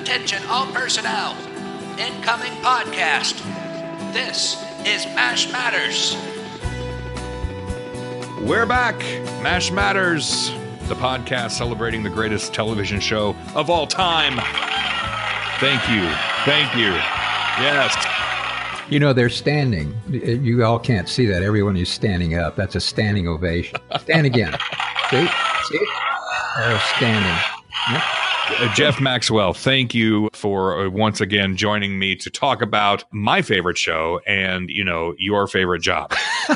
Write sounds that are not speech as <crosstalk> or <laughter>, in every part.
Attention all personnel. Incoming podcast. This is MASH Matters. We're back. MASH Matters, the podcast celebrating the greatest television show of all time. Thank you. Thank you. Yes. You know, they're standing. You all can't see that. Everyone is standing up. That's a standing ovation. Stand again. see? See? They're standing. Yep. Uh, Jeff Maxwell, thank you for uh, once again joining me to talk about my favorite show and, you know, your favorite job. <laughs>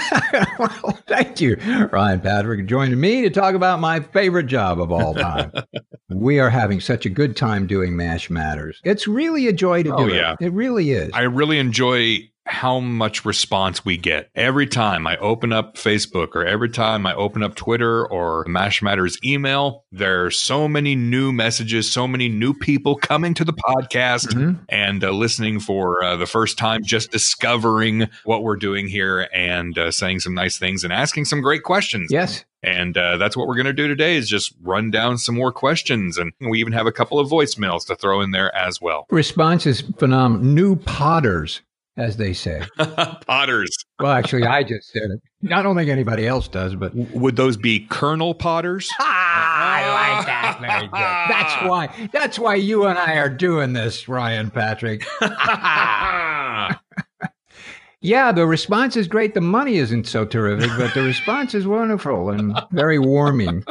well, thank you, Ryan Patrick, joining me to talk about my favorite job of all time. <laughs> we are having such a good time doing MASH Matters. It's really a joy to do Oh, it. yeah. It really is. I really enjoy how much response we get every time I open up Facebook or every time I open up Twitter or Mash Matters email. There's so many new messages, so many new people coming to the podcast Mhm. and uh, listening for uh, the first time, just discovering what we're doing here and uh, saying some nice things and asking some great questions. yes. And uh, that's what we're going to do today is just run down some more questions. And we even have a couple of voicemails to throw in there as well. Response is phenomenal. New potters, as they say. <laughs> Potters. Well, actually, I just said it. I don't think anybody else does, but Would those be Colonel Potters? <laughs> I like that. Very good. That's <laughs> why. That's why you and I are doing this, Ryan Patrick. Yeah, the response is great. The money isn't so terrific, but the response is wonderful and very warming.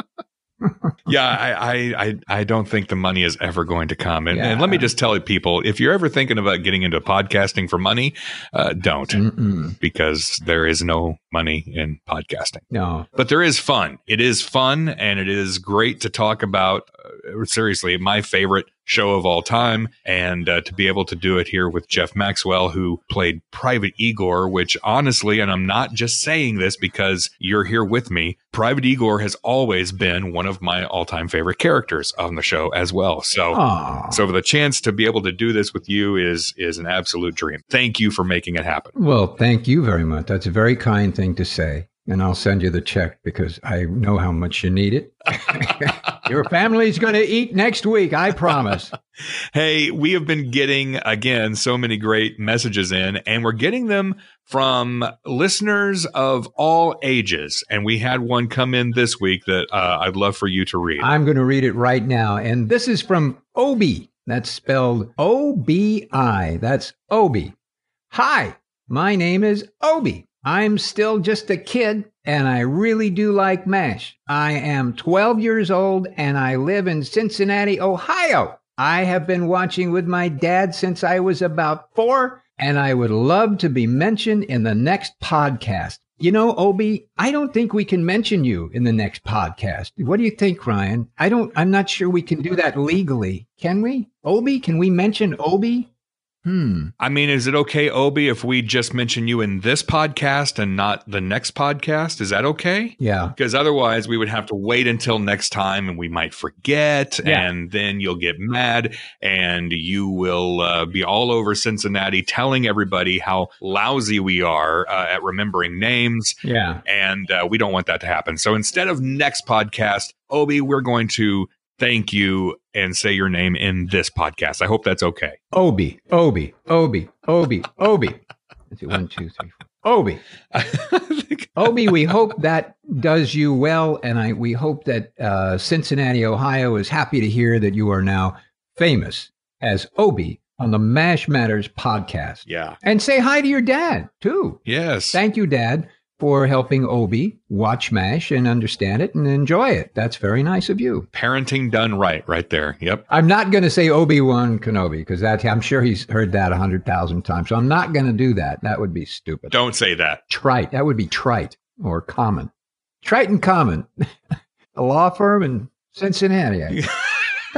Yeah, I, I, I, I don't think the money is ever going to come. And, and let me just tell you, people, if you're ever thinking about getting into podcasting for money, uh, don't, Mm-mm. because there is no money in podcasting. No, But there is fun. It is fun, and it is great to talk about. Uh, seriously, my favorite show of all time, and uh, to be able to do it here with Jeff Maxwell, who played Private Igor. Which, honestly, and I'm not just saying this because you're here with me. Private Igor has always been one of my all-time favorite characters on the show as well. So. Aw. So the chance to be able to do this with you is is an absolute dream. Thank you for making it happen. Well, thank you very much. That's a very kind thing to say. And I'll send you the check because I know how much you need it. <laughs> Your family's going to eat next week, I promise. <laughs> Hey, we have been getting again so many great messages in, and we're getting them from listeners of all ages. And we had one come in this week that uh, I'd love for you to read. I'm going to read it right now. And this is from Obi. That's spelled O B I. That's Obi. Hi, my name is Obi. I'm still just a kid and I really do like MASH. I am 12 years old and I live in Cincinnati, Ohio. I have been watching with my dad since I was about four and I would love to be mentioned in the next podcast. You know, Obi, I don't think we can mention you in the next podcast. What do you think, Ryan? I don't, I'm not sure we can do that legally. Can we? Obi, can we mention Obi? Hmm. I mean, is it okay, Obi, if we just mention you in this podcast and not the next podcast? Is that okay? Yeah. Because otherwise, we would have to wait until next time and we might forget. Yeah. And then you'll get mad and you will uh, be all over Cincinnati telling everybody how lousy we are uh, at remembering names. Yeah. And uh, we don't want that to happen. So instead of next podcast, Obi, we're going to thank you and say your name in this podcast. I hope that's okay. Obi, Obi, Obi, Obi, Obi. Let's see, one, two, three, four. Obi. <laughs> <laughs> Obi, we hope that does you well, and I we hope that uh, Cincinnati, Ohio, is happy to hear that you are now famous as Obi on the Mash Matters podcast. yeah. And say hi to your dad too. Yes. Thank you, Dad, for helping Obi watch Mash and understand it and enjoy it. That's very nice of you. Parenting done right, right there. Yep. I'm not going to say Obi Wan Kenobi because that I'm sure he's heard that a hundred thousand times. So I'm not going to do that. That would be stupid. Don't say that. Trite. That would be trite or common. Trite and common. <laughs> a law firm in Cincinnati. <laughs> <laughs>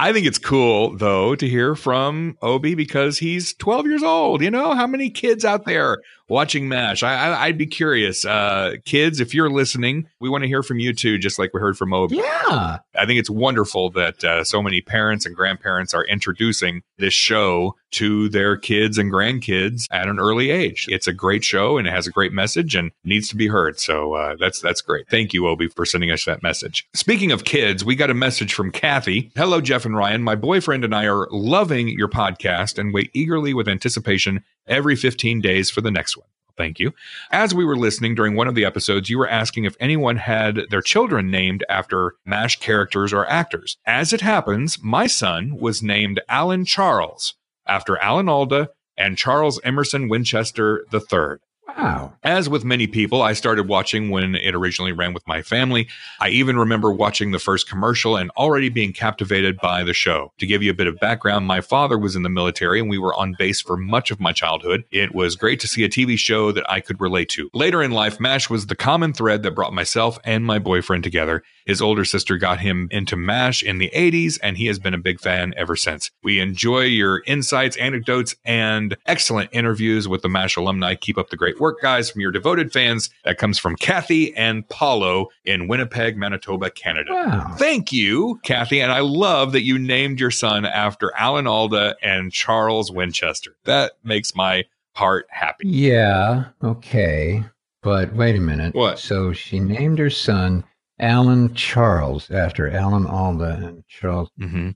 I think it's cool though to hear from Obi because he's 12 years old. You know, how many kids out there watching MASH. I, I, I'd be curious. Uh, kids, if you're listening, we want to hear from you too, just like we heard from Obi. Yeah. I think it's wonderful that uh, so many parents and grandparents are introducing this show to their kids and grandkids at an early age. It's a great show and it has a great message and needs to be heard. So uh, that's that's great. Thank you, Obi, for sending us that message. Speaking of kids, we got a message from Kathy. Hello, Jeff and Ryan. My boyfriend and I are loving your podcast and wait eagerly with anticipation every 15 days for the next one. Thank you. As we were listening during one of the episodes, you were asking if anyone had their children named after MASH characters or actors. As it happens, my son was named Alan Charles after Alan Alda and Charles Emerson Winchester III. Wow. As with many people, I started watching when it originally ran with my family. I even remember watching the first commercial and already being captivated by the show. To give you a bit of background, my father was in the military and we were on base for much of my childhood. It was great to see a TV show that I could relate to. Later in life, MASH was the common thread that brought myself and my boyfriend together. His older sister got him into MASH in the 80s, and he has been a big fan ever since. We enjoy your insights, anecdotes, and excellent interviews with the MASH alumni. Keep up the great work, guys, from your devoted fans. That comes from Kathy and Paulo in Winnipeg, Manitoba, Canada. Wow. Thank you, Kathy. And I love that you named your son after Alan Alda and Charles Winchester. That makes my heart happy. Yeah. Okay. But wait a minute. What? So she named her son Alan Charles after Alan Alda and Charles. hmm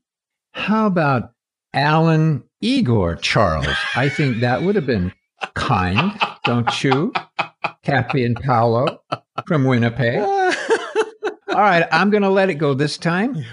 How about Alan Igor Charles? I think that would have been kind, don't you? Kathy and Paolo from Winnipeg. <laughs> All right, I'm going to let it go this time.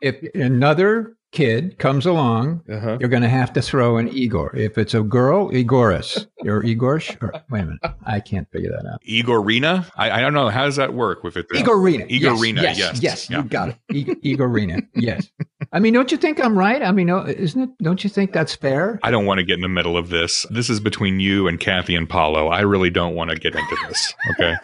If another kid comes along, Uh-huh. you're going to have to throw an Igor. If it's a girl, Igoris. Or Igorsh? Or, wait a minute. I can't figure that out. Igorina? I, I don't know. How does that work with it? Igorina. Igorina, Yes. yes. Yes. yes Yeah. You got it. I- Igorina. Yes. I mean, don't you think I'm right? I mean, no, isn't it? Don't you think that's fair? I don't want to get in the middle of this. This is between you and Kathy and Paulo. I really don't want to get into this. Okay.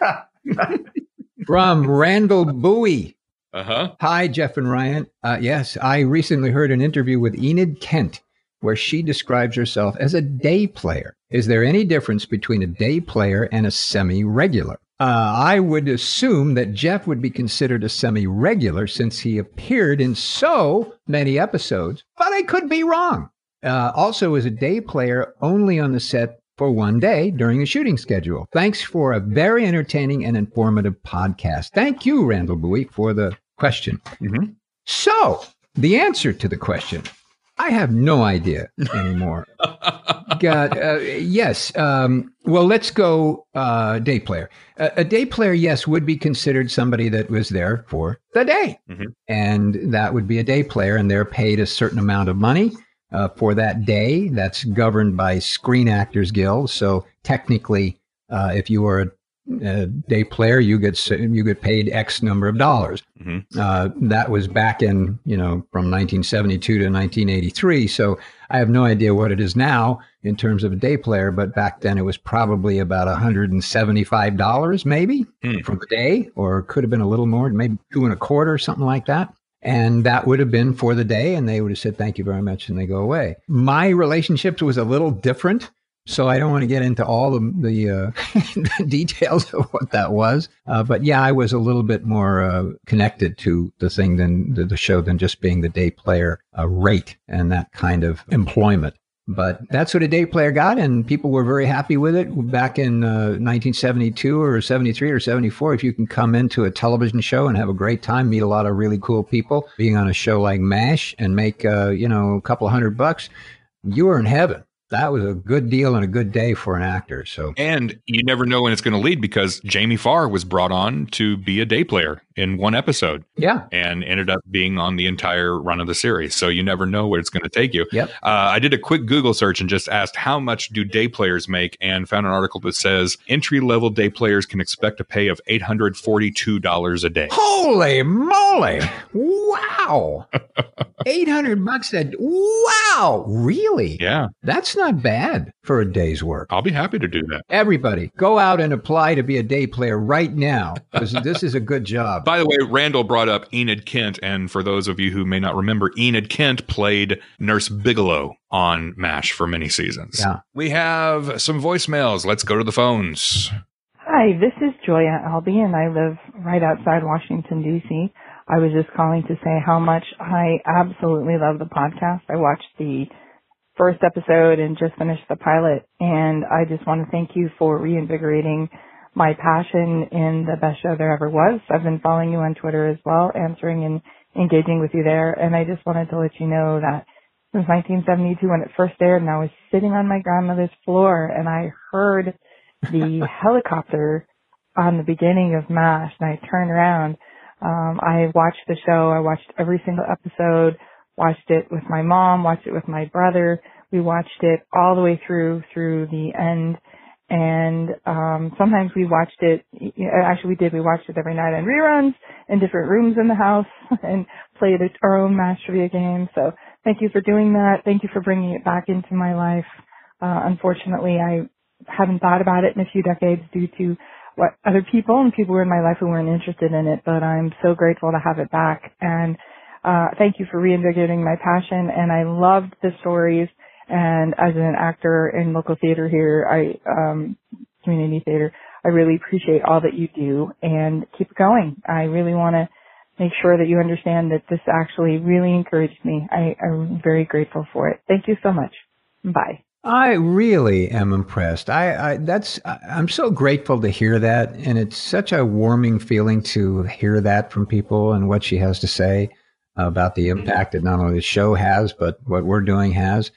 <laughs> From Randall Bowie. Uh huh. Hi, Jeff and Ryan. Uh, yes, I recently heard an interview with Enid Kent where she describes herself as a day player. Is there any difference between a day player and a semi regular? Uh, I would assume that Jeff would be considered a semi regular since he appeared in so many episodes, but I could be wrong. Uh, also, is a day player only on the set for one day during the shooting schedule. Thanks for a very entertaining and informative podcast. Thank you, Randall Bowie, for the question. Mhm. So, the answer to the question, I have no idea <laughs> anymore. God, uh, yes. Um, well, let's go uh, day player. A, a day player, yes, would be considered somebody that was there for the day. Mhm. And that would be a day player, and they're paid a certain amount of money uh, for that day. That's governed by Screen Actors Guild. So technically, uh, if you are a, a day player, you get you get paid X number of dollars. Mhm. Uh, that was back in you know from 1972 to 1983. So I have no idea what it is now in terms of a day player, but back then it was probably about 175 dollars, maybe Hmm. for the day, or could have been a little more, maybe two and a quarter, something like that. And that would have been for the day, and they would have said, Thank you very much, and they go away. My relationships was a little different. So I don't want to get into all the, the, uh, <laughs> details of what that was. Uh, but yeah, I was a little bit more uh, connected to the thing than the, the show than just being the day player uh, rate and that kind of employment. But that's what a day player got, and people were very happy with it back in uh, 1972 or 73 or 74. If you can come into a television show and have a great time, meet a lot of really cool people, being on a show like MASH and make uh, you know a couple hundred bucks, you were in heaven. That was a good deal and a good day for an actor. So And you never know when it's going to lead because Jamie Farr was brought on to be a day player in one episode yeah, and ended up being on the entire run of the series. So you never know where it's going to take you. Yep. Uh, I did a quick Google search and just asked how much do day players make and found an article that says entry level day players can expect a pay of $842 a day. Holy moly! Wow, <laughs> eight hundred bucks a wow, really? Yeah, That's not bad for a day's work. I'll be happy to do that. Everybody, go out and apply to be a day player right now because this is a good job. Job. By the way, Randall brought up Enid Kent, and for those of you who may not remember, Enid Kent played Nurse Bigelow on MASH for many seasons. Yeah. We have some voicemails. Let's go to the phones. Hi, this is Joya Albee, and I live right outside Washington, D.C. I was just calling to say how much I absolutely love the podcast. I watched the first episode and just finished the pilot, and I just want to thank you for reinvigorating my passion in the best show there ever was. I've been following you on Twitter as well, answering and engaging with you there, and I just wanted to let you know that since 1972 when it first aired, and I was sitting on my grandmother's floor, and I heard the <laughs> helicopter on the beginning of MASH, and I turned around. Um, I watched the show. I watched every single episode. Watched it with my mom. Watched it with my brother. We watched it all the way through through the end. And um, sometimes we watched it. Actually, we did. We watched it every night on reruns in different rooms in the house <laughs> and played our own trivia game. So thank you for doing that. Thank you for bringing it back into my life. Uh, unfortunately, I haven't thought about it in a few decades due to what other people and people in my life who weren't interested in it, but I'm so grateful to have it back. And uh, thank you for reinvigorating my passion. And I loved the stories. And as an actor in local theater here, I um, community theater, I really appreciate all that you do and keep going. I really want to make sure that you understand that this actually really encouraged me. I, I'm very grateful for it. Thank you so much. Bye. I really am impressed. I, I that's I'm so grateful to hear that, and it's such a warming feeling to hear that from people and what she has to say about the impact that not only the show has, but what we're doing has.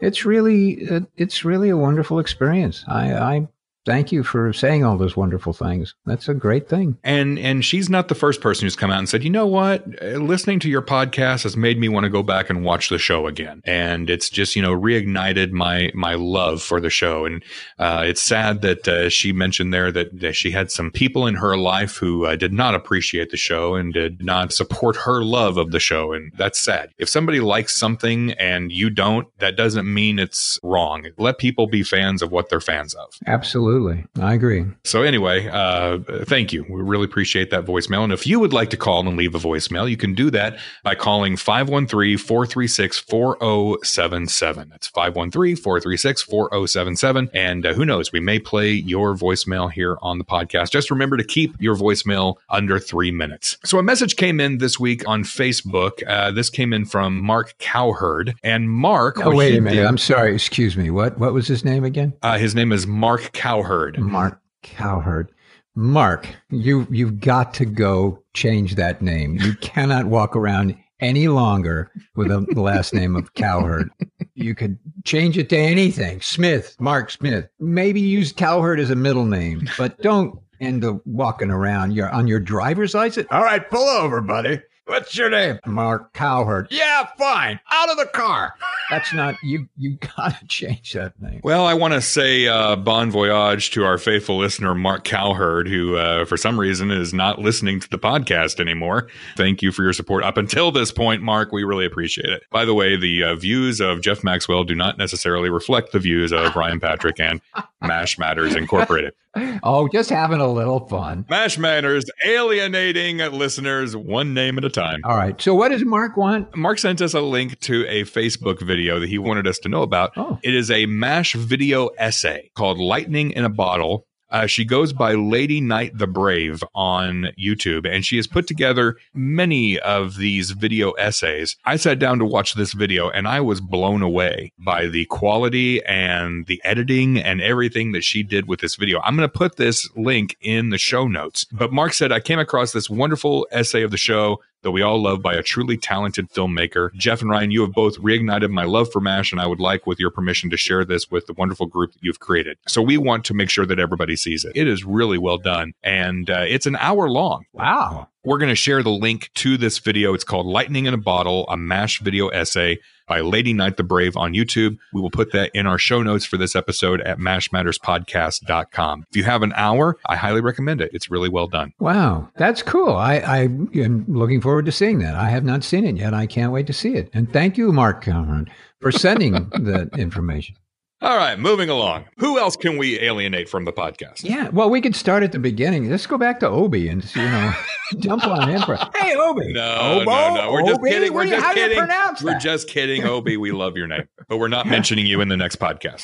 It's really uh, it's really a wonderful experience. I, I thank you for saying all those wonderful things. That's a great thing. And and she's not the first person who's come out and said, you know what, listening to your podcast has made me want to go back and watch the show again. And it's just you know reignited my my love for the show. And uh, it's sad that uh, she mentioned there that, that, she had some people in her life who uh, did not appreciate the show and did not support her love of the show. And that's sad. If somebody likes something and you don't, that doesn't mean it's wrong. Let people be fans of what they're fans of. Absolutely. Absolutely. I agree. So, anyway, uh, thank you. We really appreciate that voicemail. And if you would like to call and leave a voicemail, you can do that by calling 513 436 4077. That's 513 436 4077. And uh, who knows, we may play your voicemail here on the podcast. Just remember to keep your voicemail under three minutes. So, a message came in this week on Facebook. Uh, this came in from Mark Cowherd. And Mark. Oh, wait a minute. Did, I'm sorry. Excuse me. What, what was his name again? Uh, his name is Mark Cowherd. Cowherd. Mark Cowherd. Mark, you you've got to go change that name. You cannot walk around any longer with a last name of Cowherd. You could change it to anything. Smith, Mark Smith. Maybe use Cowherd as a middle name, but don't end up walking around your on your driver's license. All right, pull over, buddy. What's your name? Mark Cowherd. Yeah, fine. Out of the car. That's not you. You <laughs> gotta change that name. Well, I want to say uh, bon voyage to our faithful listener Mark Cowherd, who uh, for some reason is not listening to the podcast anymore. Thank you for your support up until this point, Mark. We really appreciate it. By the way, the uh, views of Jeff Maxwell do not necessarily reflect the views of Ryan Patrick and <laughs> Mash Matters Incorporated. Oh, just having a little fun. Mash Matters alienating listeners one name at a time. All right. So, what does Mark want? Mark sent us a link to a Facebook video that he wanted us to know about. Oh. It is a MASH video essay called Lightning in a Bottle uh, she goes by Lady Knight the Brave on YouTube, and she has put together many of these video essays. I sat down to watch this video, and I was blown away by the quality and the editing and everything that she did with this video. I'm going to put this link in the show notes. But Mark said, I came across this wonderful essay of the show that we all love by a truly talented filmmaker. Jeff and Ryan, you have both reignited my love for MASH, and I would like, with your permission, to share this with the wonderful group that you've created. So we want to make sure that everybody sees it. It is really well done, and uh, it's an hour long. Wow. We're going to share the link to this video. It's called Lightning in a Bottle, a MASH video essay by Lady Knight the Brave on YouTube. We will put that in our show notes for this episode at mashmatterspodcast.com. If you have an hour, I highly recommend it. It's really well done. Wow, that's cool. I, I am looking forward to seeing that. I have not seen it yet. I can't wait to see it. And thank you, Mark Cameron, for sending <laughs> the information. All right, moving along. Who else can we alienate from the podcast? Yeah, well, we could start at the beginning. Let's go back to Obi and you know <laughs> jump on him for. <laughs> Hey, Obi. No, Obo, no, no. We're just kidding. We're you- just how do you kidding. pronounce We're that? just kidding, Obi. We love your name, but we're not <laughs> mentioning you in the next podcast.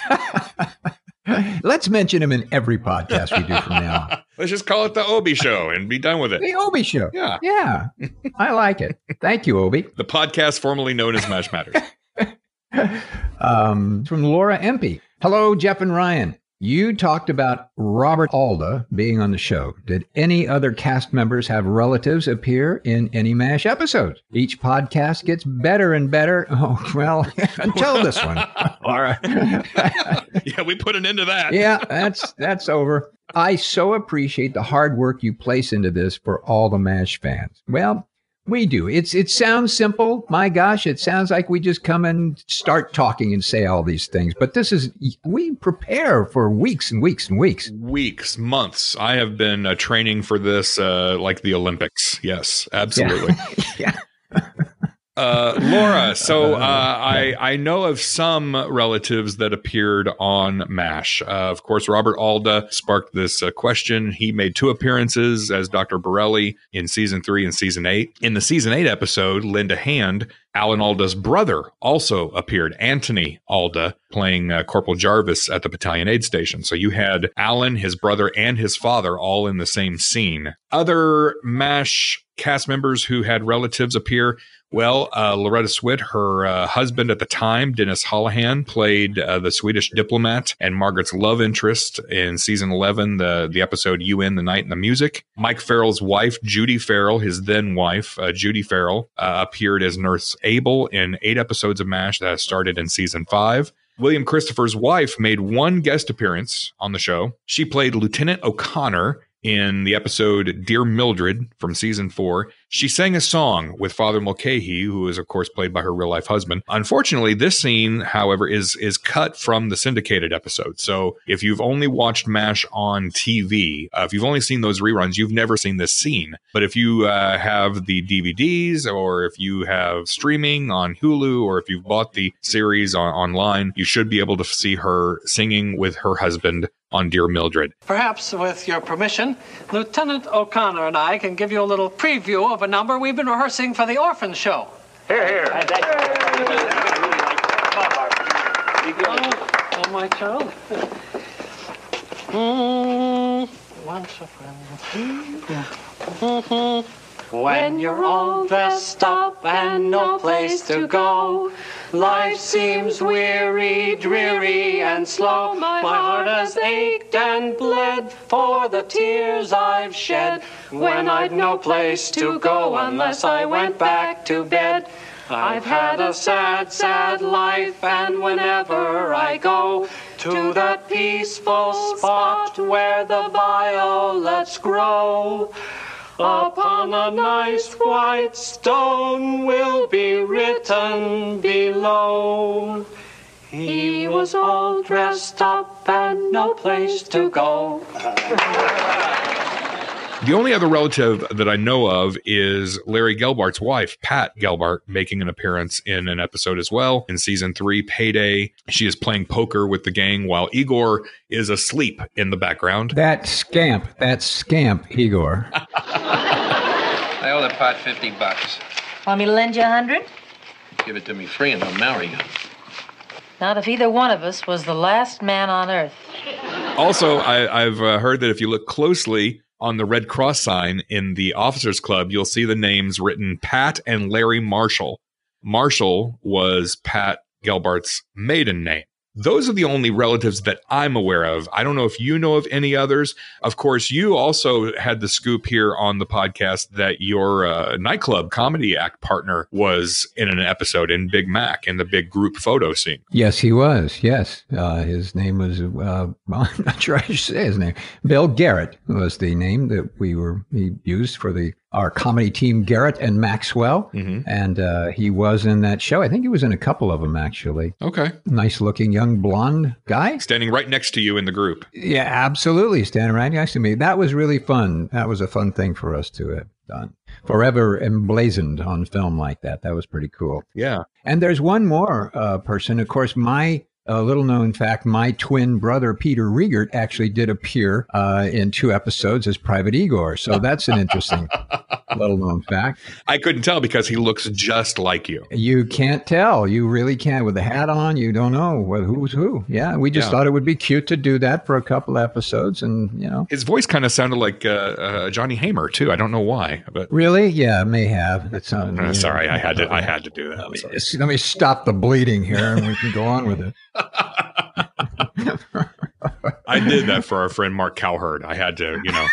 Let's mention him in every podcast we do from now on. Let's just call it the Obi Show and be done with it. The Obi Show. Yeah, Yeah, I like it. Thank you, Obi. the podcast formerly known as Mash Matters. Um, from Laura Empey. Hello, Jeff and Ryan. You talked about Robert Alda being on the show. Did any other cast members have relatives appear in any MASH episodes? Each podcast gets better and better. <laughs> Oh, well, until this one, <laughs> All right. <laughs> yeah, we put an end to that. yeah, that's that's over. I so appreciate the hard work you place into this for all the MASH fans. Well, we do. It's it sounds simple. My gosh, it sounds like we just come and start talking and say all these things. But this is we prepare for weeks and weeks and weeks. Weeks, months. I have been uh, training for this uh, like the Olympics. Yes, absolutely. <laughs> Yeah. Uh, Laura, <laughs> so uh, I I know of some relatives that appeared on MASH. Uh, of course, Robert Alda sparked this uh, question. He made two appearances as Dr. Borelli in season three and season eight. In the season eight episode, Lend a Hand, Alan Alda's brother, also appeared. Anthony Alda playing uh, Corporal Jarvis at the battalion aid station. So you had Alan, his brother, and his father all in the same scene. Other MASH cast members who had relatives appear. Well, uh, Loretta Swit, her uh, husband at the time, Dennis Holahan, played uh, the Swedish diplomat and Margaret's love interest in season 11, the, the episode You In, the Night and the Music. Mike Farrell's wife, Judy Farrell, his then wife, uh, Judy Farrell, uh, appeared as Nurse Able in eight episodes of MASH that started in season five. William Christopher's wife made one guest appearance on the show. She played Lieutenant O'Connor in the episode Dear Mildred from season four. She sang a song with Father Mulcahy, who is of course played by her real life husband. Unfortunately, this scene, however, is is cut from the syndicated episode. So if you've only watched MASH on TV, uh, if you've only seen those reruns, you've never seen this scene. But if you uh, have the DVDs, or if you have streaming on Hulu, or if you've bought the series on, online, you should be able to see her singing with her husband on Dear Mildred. Perhaps, with your permission, Lieutenant O'Connor and I can give you a little preview of a number we've been rehearsing for the Orphan Show. Here, Oh, oh, my child. <laughs> Mm, once a friend. When you're all dressed up and no place to go, life seems weary, dreary, and slow. My heart has ached and bled for the tears I've shed when I'd no place to go unless I went back to bed. I've had a sad, sad life, and whenever I go to that peaceful spot where the violets grow, Upon a nice white stone will be written below. He was all dressed up and no place to go. <laughs> The only other relative that I know of is Larry Gelbart's wife, Pat Gelbart, making an appearance in an episode as well in season three, Payday. She is playing poker with the gang while Igor is asleep in the background. That scamp, that scamp, Igor. <laughs> I owe the pot 50 bucks. Want me to lend you a hundred? Give it to me free and I'll marry you. Not if either one of us was the last man on earth. Also, I, I've uh, heard that if you look closely on the Red Cross sign in the Officers Club, you'll see the names written Pat and Larry Marshall. Marshall was Pat Gelbart's maiden name. Those are the only relatives that I'm aware of. I don't know if you know of any others. Of course, you also had the scoop here on the podcast that your uh, nightclub comedy act partner was in an episode in Big Mac in the big group photo scene. Yes, he was. Yes, uh, his name was. Uh, <laughs> well, I'm not sure I should say his name. Bill Garrett was the name that we were he used for the our comedy team. Garrett and Maxwell, and uh, he was in that show. I think he was in a couple of them actually. Okay. Nice looking young blonde guy. Standing right next to you in the group. Yeah, absolutely. Standing right next to me. That was really fun. That was a fun thing for us to have done. Forever emblazoned on film like that. That was pretty cool. Yeah. And there's one more uh, person. Of course, my A little known fact my twin brother, Peter Riegert, actually did appear uh, in two episodes as Private Igor. So that's an interesting <laughs> little known fact. I couldn't tell because he looks just like you. You can't tell. You really can't. With the hat on, you don't know what, who's who. Yeah, we just Yeah. thought it would be cute to do that for a couple episodes. And, you know, His voice kind of sounded like uh, uh, Johnny Hamer too. I don't know why, but really? Yeah, may have. It's not, uh, sorry, I had to. I <laughs> had to do that. Let me, let me stop the bleeding here and we can go on with it. I did that for our friend Mark Cowherd. I had to, you know.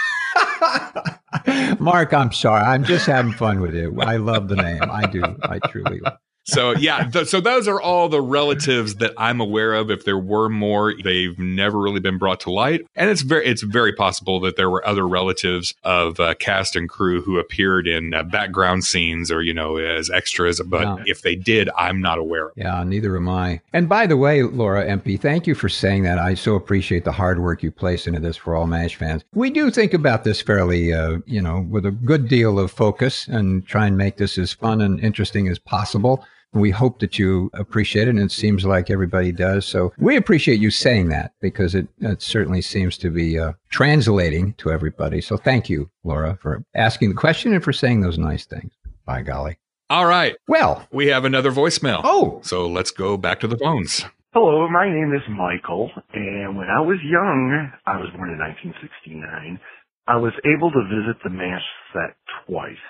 Mark, I'm sorry. I'm just having fun with you. I love the name. I do. I truly love So yeah, <laughs> th- so those are all the relatives that I'm aware of. If there were more, they've never really been brought to light, and it's very it's very possible that there were other relatives of uh, cast and crew who appeared in uh, background scenes or you know as extras. But Yeah. if they did, I'm not aware. of. Yeah, neither am I. And by the way, Laura Empey, thank you for saying that. I so appreciate the hard work you place into this for all MASH fans. We do think about this fairly, uh, you know, with a good deal of focus and try and make this as fun and interesting as possible. We hope that you appreciate it, and it seems like everybody does. So we appreciate you saying that because it, it certainly seems to be uh, translating to everybody. So thank you, Laura, for asking the question and for saying those nice things. By golly. All right, Well, we have another voicemail. oh, So let's go back to the phones. Hello, my name is Michael, and when I was young, I was born in 1969, I was able to visit the MASH set twice.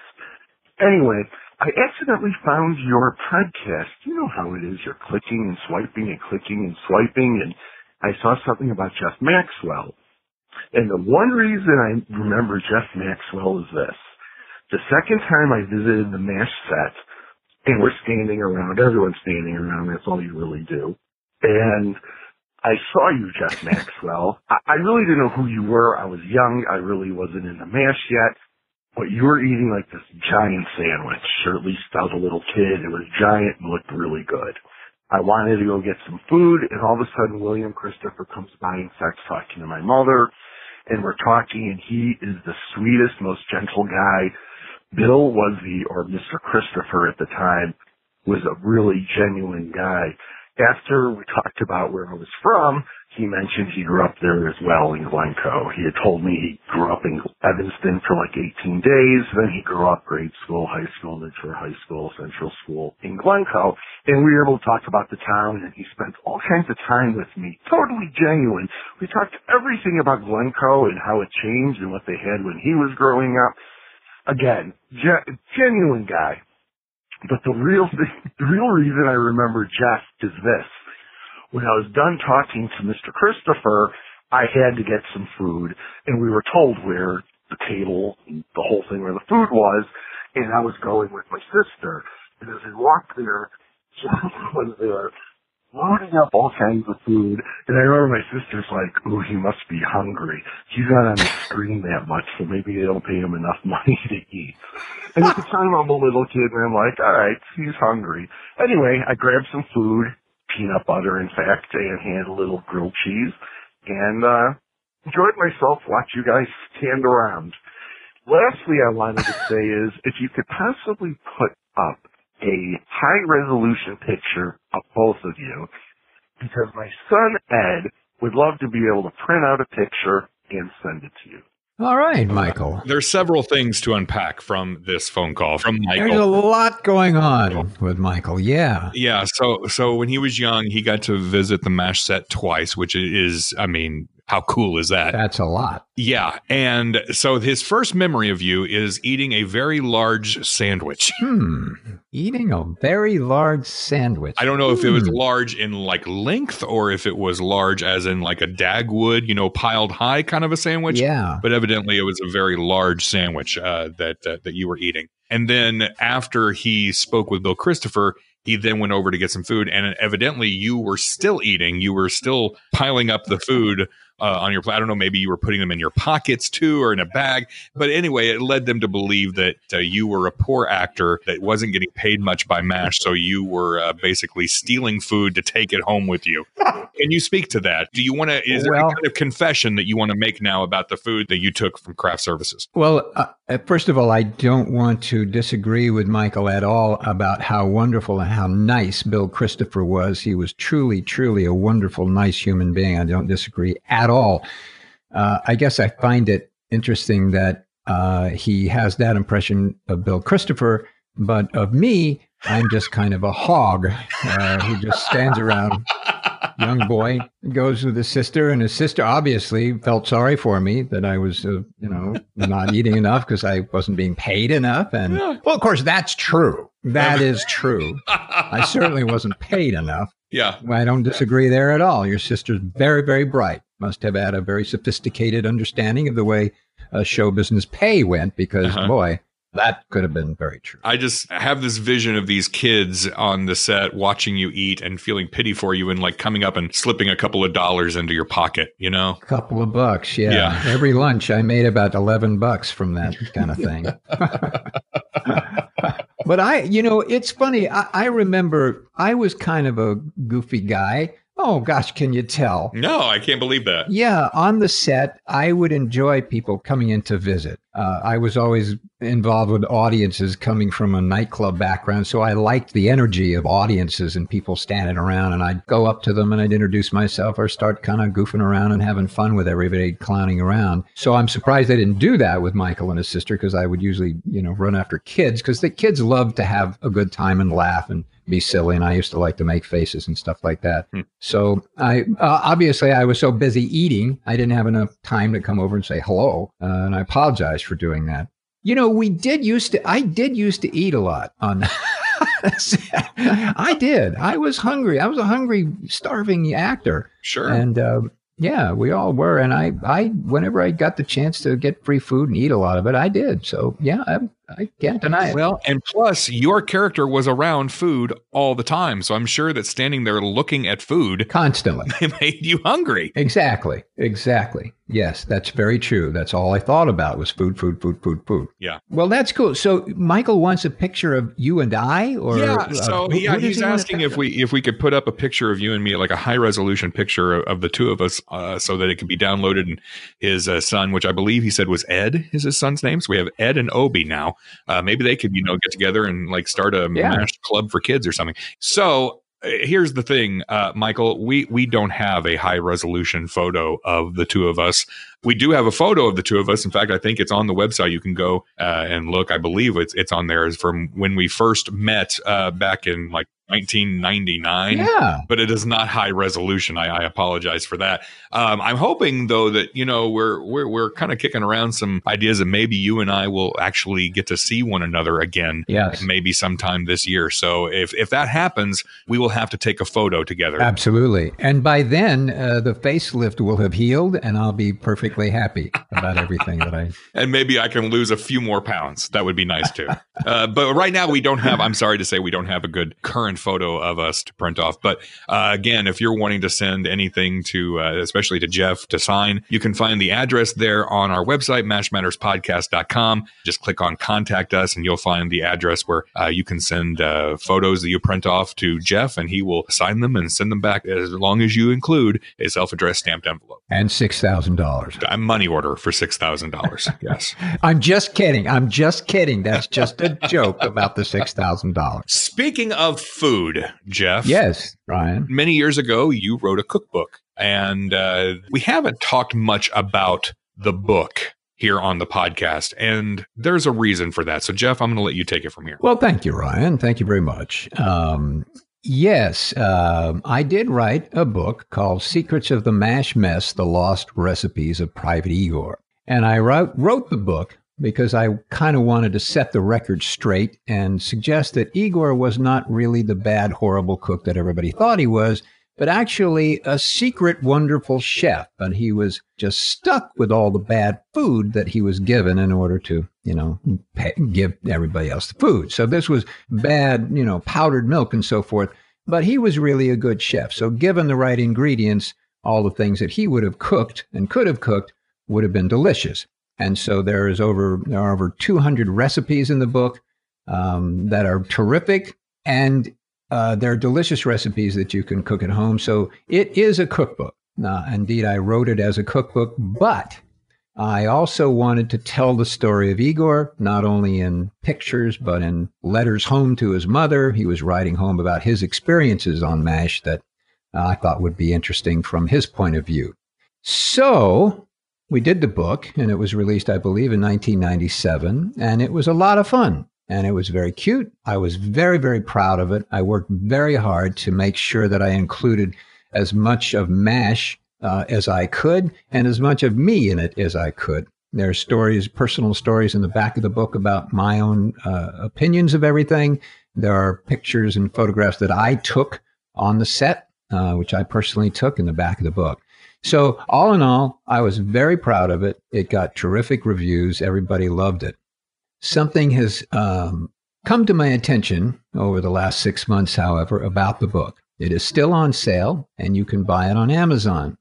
Anyway, I accidentally found your podcast. You know how it is. You're clicking and swiping and clicking and swiping, and I saw something about Jeff Maxwell. And the one reason I remember Jeff Maxwell is this. The second time I visited the MASH set, and we're standing around, everyone's standing around, that's all you really do and I saw you, Jeff <laughs> Maxwell. I, I really didn't know who you were. I was young. I really wasn't in the mash yet. But you were eating like this giant sandwich, or at least I was a little kid. It was giant and looked really good. I wanted to go get some food, and all of a sudden William Christopher comes by and starts talking to my mother, and we're talking, and he is the sweetest, most gentle guy. Bill was the, or Mr. Christopher at the time, was a really genuine guy after we talked about where I was from, he mentioned he grew up there as well in Glencoe. He had told me he grew up in Evanston for like 18 days. Then he grew up grade school, high school, Midshore High School, Central School in Glencoe. And we were able to talk about the town and he spent all kinds of time with me. Totally genuine. We talked everything about Glencoe and how it changed and what they had when he was growing up. Again, ge- genuine guy. But the real thing, the real reason I remember Jeff is this. When I was done talking to Mr. Christopher, I had to get some food and we were told where the table, the whole thing where the food was, and I was going with my sister. And as I walked there, Jeff was there loading up all kinds of food. And I remember my sister's like, ooh, he must be hungry. He's not on the screen that much, so maybe they don't pay him enough <laughs> money to eat. And at the time I'm a little kid and I'm like, alright, he's hungry. Anyway, I grabbed some food, peanut butter in fact, and had a little grilled cheese, and uh enjoyed myself, watch you guys stand around. Lastly I wanted to say is, if you could possibly put up a high resolution picture of both of you, because my son Ed would love to be able to print out a picture and send it to you. all right, Michael. There's several things to unpack from this phone call from Michael. There's a lot going on with Michael. Yeah. Yeah, so so when he was young, he got to visit the MASH set twice, which is, I mean, how cool is that? That's a lot. Yeah, and so his first memory of you is eating a very large sandwich. <laughs> Hmm. Eating a very large sandwich. I don't know if it was Hmm. large in like length or if it was large as in like a Dagwood, you know, piled high kind of a sandwich. Yeah. But evidently, it was a very large sandwich uh, that uh, that you were eating. And then after he spoke with Bill Christopher, he then went over to get some food, and evidently, you were still eating. You were still piling up the food uh, on your. I don't know, maybe you were putting them in your pockets too, or in a bag. But anyway, it led them to believe that uh, you were a poor actor that wasn't getting paid much by MASH, so you were uh, basically stealing food to take it home with you. <laughs> Can you speak to that? Do you want to? Is there Well- any kind of confession that you want to make now about the food that you took from craft services? Well, uh, uh, first of all, I don't want to to disagree with Michael at all about how wonderful and how nice Bill Christopher was. He was truly, truly a wonderful, nice human being. I don't disagree at all. Uh, I guess I find it interesting that uh, he has that impression of Bill Christopher, but of me, I'm just kind of a hog uh, who just stands around. Young boy goes with his sister, and his sister obviously felt sorry for me that I was, uh, you know, not eating enough because I wasn't being paid enough. And well, of course, that's true. That is true. I certainly wasn't paid enough. Yeah. I don't disagree there at all. Your sister's very, very bright. Must have had a very sophisticated understanding of the way uh, show business pay went because, Uh-huh. boy, that could have been very true. I just have this vision of these kids on the set watching you eat and feeling pity for you and like coming up and slipping a couple of dollars into your pocket, you know? A couple of bucks, yeah. Yeah. Every lunch I made about 11 bucks from that kind of thing. <laughs> but I, you know, it's funny. I, I remember I was kind of a goofy guy. Oh gosh, can you tell? No, I can't believe that. Yeah, on the set, I would enjoy people coming in to visit. Uh, I was always involved with audiences coming from a nightclub background, so I liked the energy of audiences and people standing around. And I'd go up to them and I'd introduce myself or start kind of goofing around and having fun with everybody, clowning around. So I'm surprised they didn't do that with Michael and his sister because I would usually, you know, run after kids because the kids love to have a good time and laugh and be silly and i used to like to make faces and stuff like that. Hmm. so i uh, obviously i was so busy eating i didn't have enough time to come over and say hello uh, and i apologize for doing that. You know we did used to i did used to eat a lot on <laughs> i did. I was hungry. I was a hungry starving actor. Sure. and uh, yeah we all were and i i whenever i got the chance to get free food and eat a lot of it i did. So yeah i, I can't deny it well, and plus, your character was around food all the time. So I'm sure that standing there looking at food constantly <laughs> made you hungry. Exactly. Exactly. Yes, that's very true. That's all I thought about was food, food, food, food, food. Yeah. Well, that's cool. So Michael wants a picture of you and I, or yeah, uh, so who- yeah, he's he asking if we if we could put up a picture of you and me, like a high resolution picture of, of the two of us, uh, so that it can be downloaded. And his uh, son, which I believe he said was Ed, is his son's name. So we have Ed and Obi now. Uh, maybe they could you know get together and like start a Yeah. mash club for kids or something. So. uh, Here's the thing, uh, Michael. We we don't have a high resolution photo of the two of us. We do have a photo of the two of us. In fact, I think it's on the website. You can go uh, and look. I believe it's it's on there. From when we first met uh, back in like 1999. Yeah. But it is not high resolution. I, I apologize for that. Um, I'm hoping though that you know we're we're we're kind of kicking around some ideas and maybe you and I will actually get to see one another again. Yes. Maybe sometime this year. So if if that happens, we will have to take a photo together. Absolutely. And by then, uh, the facelift will have healed, and I'll be perfectly happy about everything that I. <laughs> and maybe I can lose a few more pounds. That would be nice too. <laughs> uh, but right now we don't have. I'm sorry to say we don't have a good current photo of us to print off. But uh, again, if you're wanting to send anything to, uh, especially to Jeff to sign, you can find the address there on our website, mashmatterspodcast.com. Just click on contact us, and you'll find the address where uh, you can send uh, photos that you print off to Jeff, and he will sign them and send them back as long as you include a self-addressed stamped envelope. And $6,000. A money order for six thousand dollars. Yes. <laughs> I'm just kidding. I'm just kidding. That's just a joke about the $6,000. Speaking of food, Jeff. Yes, Ryan. Many years ago, you wrote a cookbook, and uh, we haven't talked much about the book here on the podcast, and there's a reason for that. So, Jeff, I'm going to let you take it from here. Well, thank you, Ryan. Thank you very much. Um, yes, um, I did write a book called Secrets of the Mash Mess The Lost Recipes of Private Igor. And I wrote, wrote the book because I kind of wanted to set the record straight and suggest that Igor was not really the bad, horrible cook that everybody thought he was, but actually a secret, wonderful chef. But he was just stuck with all the bad food that he was given in order to, you know, pay, give everybody else the food. So this was bad, you know, powdered milk and so forth. But he was really a good chef. So given the right ingredients, all the things that he would have cooked and could have cooked would have been delicious. And so there is over there are over 200 recipes in the book um, that are terrific, and uh, they're delicious recipes that you can cook at home. So it is a cookbook. Uh, indeed, I wrote it as a cookbook, but I also wanted to tell the story of Igor, not only in pictures, but in letters home to his mother. He was writing home about his experiences on MASH that uh, I thought would be interesting from his point of view. So we did the book, and it was released, I believe, in 1997, and it was a lot of fun. And it was very cute. I was very, very proud of it. I worked very hard to make sure that I included as much of MASH uh, as I could and as much of me in it as I could. There are stories, personal stories in the back of the book about my own uh, opinions of everything. There are pictures and photographs that I took on the set, uh, which I personally took in the back of the book. So, all in all, I was very proud of it. It got terrific reviews. Everybody loved it. Something has um, come to my attention over the last six months, however, about the book. It is still on sale, and you can buy it on Amazon.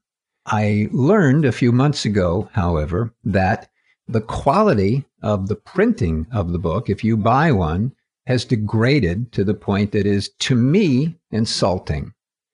I learned a few months ago, however, that the quality of the printing of the book, if you buy one, has degraded to the point that is, to me, insulting.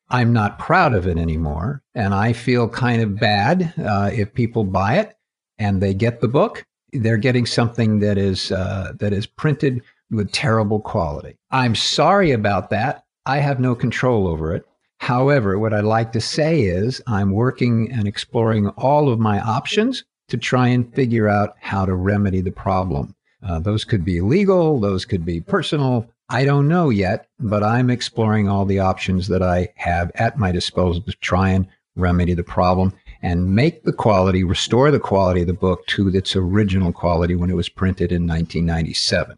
I'm not proud of it anymore. And I feel kind of bad uh, if people buy it and they get the book. They're getting something that is uh, that is printed with terrible quality. I'm sorry about that. I have no control over it. However, what I'd like to say is I'm working and exploring all of my options to try and figure out how to remedy the problem. Uh, those could be legal, those could be personal, I don't know yet, but I'm exploring all the options that I have at my disposal to try and remedy the problem and make the quality, restore the quality of the book to its original quality when it was printed in 1997.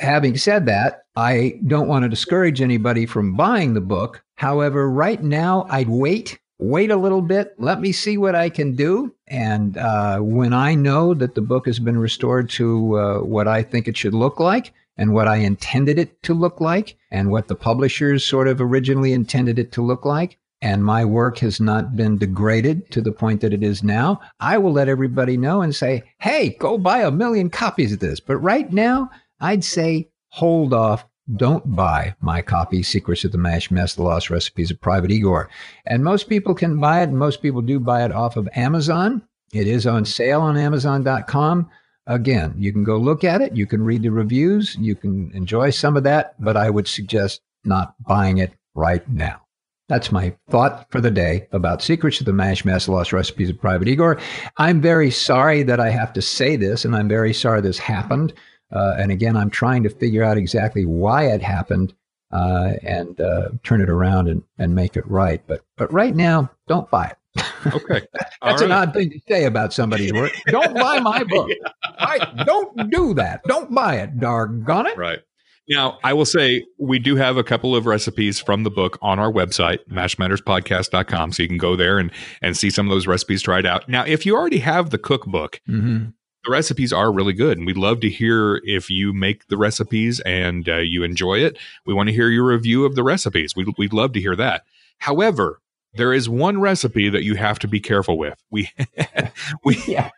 Having said that, I don't want to discourage anybody from buying the book. However, right now, I'd wait, wait a little bit, let me see what I can do. And uh, when I know that the book has been restored to uh, what I think it should look like, and what I intended it to look like and what the publishers sort of originally intended it to look like. And my work has not been degraded to the point that it is now. I will let everybody know and say, hey, go buy a million copies of this. But right now, I'd say hold off. Don't buy my copy, Secrets of the Mash Mess, The Lost Recipes of Private Igor. And most people can buy it, and most people do buy it off of Amazon. It is on sale on Amazon.com. Again, you can go look at it, you can read the reviews, you can enjoy some of that, but I would suggest not buying it right now. That's my thought for the day about Secrets of the Mash Mess Lost Recipes of Private Igor. I'm very sorry that I have to say this, and I'm very sorry this happened. Uh, and again, I'm trying to figure out exactly why it happened uh, and uh, turn it around and, and make it right. But but right now, don't buy it. <laughs> Okay. That's an odd thing to say about somebody's work. Don't buy my book. <laughs> I, don't do that. Don't buy it, doggone it. Right. Now, I will say we do have a couple of recipes from the book on our website, mashmatterspodcast.com. So you can go there and, and see some of those recipes tried out. Now, if you already have the cookbook, Mm-hmm. the recipes are really good. And we'd love to hear if you make the recipes and uh, you enjoy it. We want to hear your review of the recipes. We'd, we'd love to hear that. However, there is one recipe that you have to be careful with. We, <laughs> we, Yeah.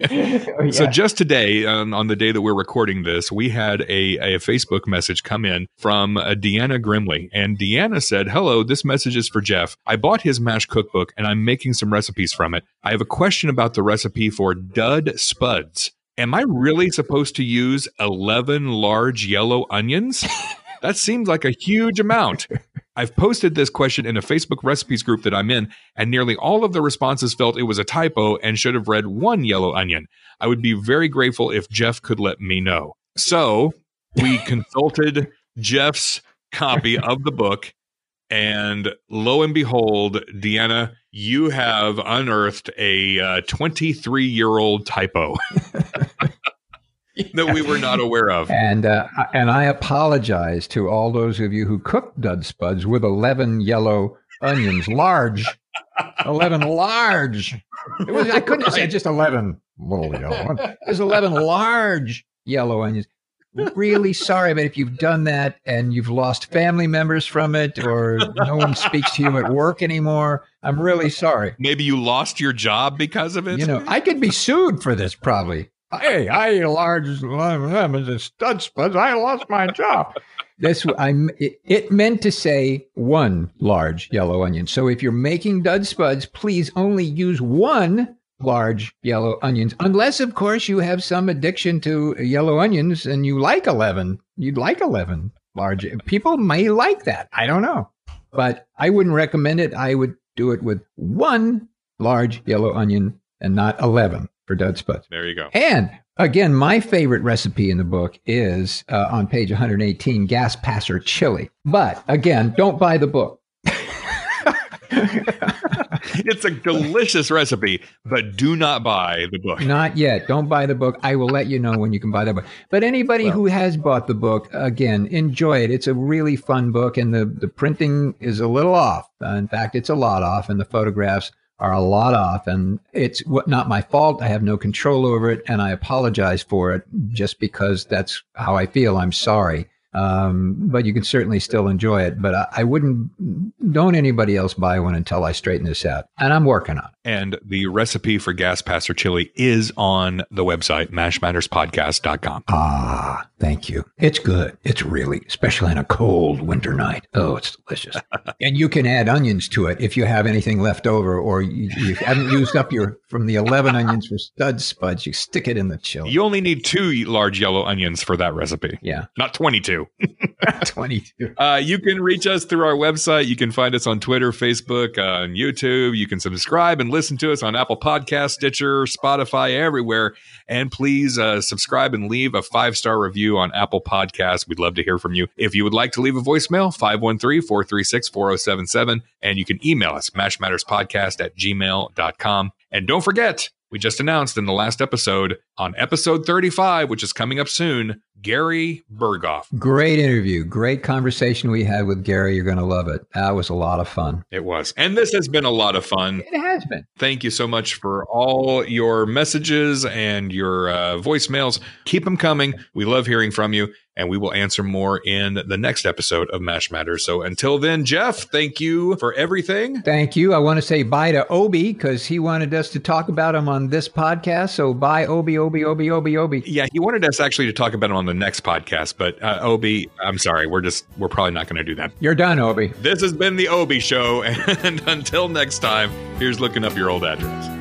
<laughs> Oh, so just today, on, on the day that we're recording this, we had a, a Facebook message come in from uh, Deanna Grimley, and Deanna said, "Hello, this message is for Jeff. I bought his mash cookbook, and I'm making some recipes from it. I have a question about the recipe for dud spuds. Am I really supposed to use 11 large yellow onions? <laughs> that seems like a huge amount." I've posted this question in a Facebook recipes group that I'm in, and nearly all of the responses felt it was a typo and should have read one yellow onion. I would be very grateful if Jeff could let me know. So we <laughs> consulted Jeff's copy of the book, and lo and behold, Deanna, you have unearthed a uh, 23 year old typo <laughs> <laughs> that we were not aware of. And uh, and I apologize to all those of you who cooked dud spuds with eleven yellow onions, large, eleven large. It was, I couldn't have said just eleven little yellow. ones. It was eleven large yellow onions. Really sorry, but if you've done that and you've lost family members from it, or no one speaks to you at work anymore, I'm really sorry. Maybe you lost your job because of it. You know, I could be sued for this probably. Hey, I large lemons and stud spuds. I lost my job. This I'm. It, it meant to say one large yellow onion. So if you're making dud spuds, please only use one large yellow onions, unless, of course, you have some addiction to yellow onions and you like 11. You'd like 11 large. People may like that. I don't know. But I wouldn't recommend it. I would do it with one large yellow onion and not 11 for Dud Spuds. There you go. And again, my favorite recipe in the book is uh, on page 118 gas passer chili. But again, don't buy the book. <laughs> it's a delicious recipe, but do not buy the book. Not yet. Don't buy the book. I will let you know when you can buy the book. But anybody well, who has bought the book, again, enjoy it. It's a really fun book, and the, the printing is a little off. Uh, in fact, it's a lot off, and the photographs are a lot off. And it's not my fault. I have no control over it, and I apologize for it just because that's how I feel. I'm sorry. Um, but you can certainly still enjoy it. But I, I, wouldn't, don't anybody else buy one until I straighten this out. And I'm working on it. And the recipe for gas passer chili is on the website, mashmatterspodcast.com. Ah, thank you. It's good. It's really, especially on a cold winter night. Oh, it's delicious. <laughs> and you can add onions to it if you have anything left over or you, you haven't used up your, from the 11 onions for stud spuds, you stick it in the chili. You only need two large yellow onions for that recipe. Yeah. Not 22. <laughs> 22. <laughs> Uh, you can reach us through our website. You can find us on Twitter, Facebook, uh, on YouTube. You can subscribe and listen to us on Apple Podcast, Stitcher, Spotify, everywhere. And please uh, subscribe and leave a five star review on Apple Podcasts. We'd love to hear from you. If you would like to leave a voicemail, 513 436 4077. And you can email us, mashmatterspodcast at gmail.com. And don't forget, we just announced in the last episode on episode 35, which is coming up soon, Gary Burghoff. Great interview. Great conversation we had with Gary. You're going to love it. That was a lot of fun. It was. And this has been a lot of fun. It has been. Thank you so much for all your messages and your uh, voicemails. Keep them coming. We love hearing from you and we will answer more in the next episode of Mash Matters. So until then, Jeff, thank you for everything. Thank you. I want to say bye to Obi because he wanted us to talk about him on this podcast. So bye, Obi, Obi, Obi, Obi, Obi. Yeah, he wanted us actually to talk about him on the next podcast, but uh, Obi, I'm sorry, we're just we're probably not going to do that. You're done, Obi. This has been the Obi Show, <laughs> and until next time, here's looking up your old address.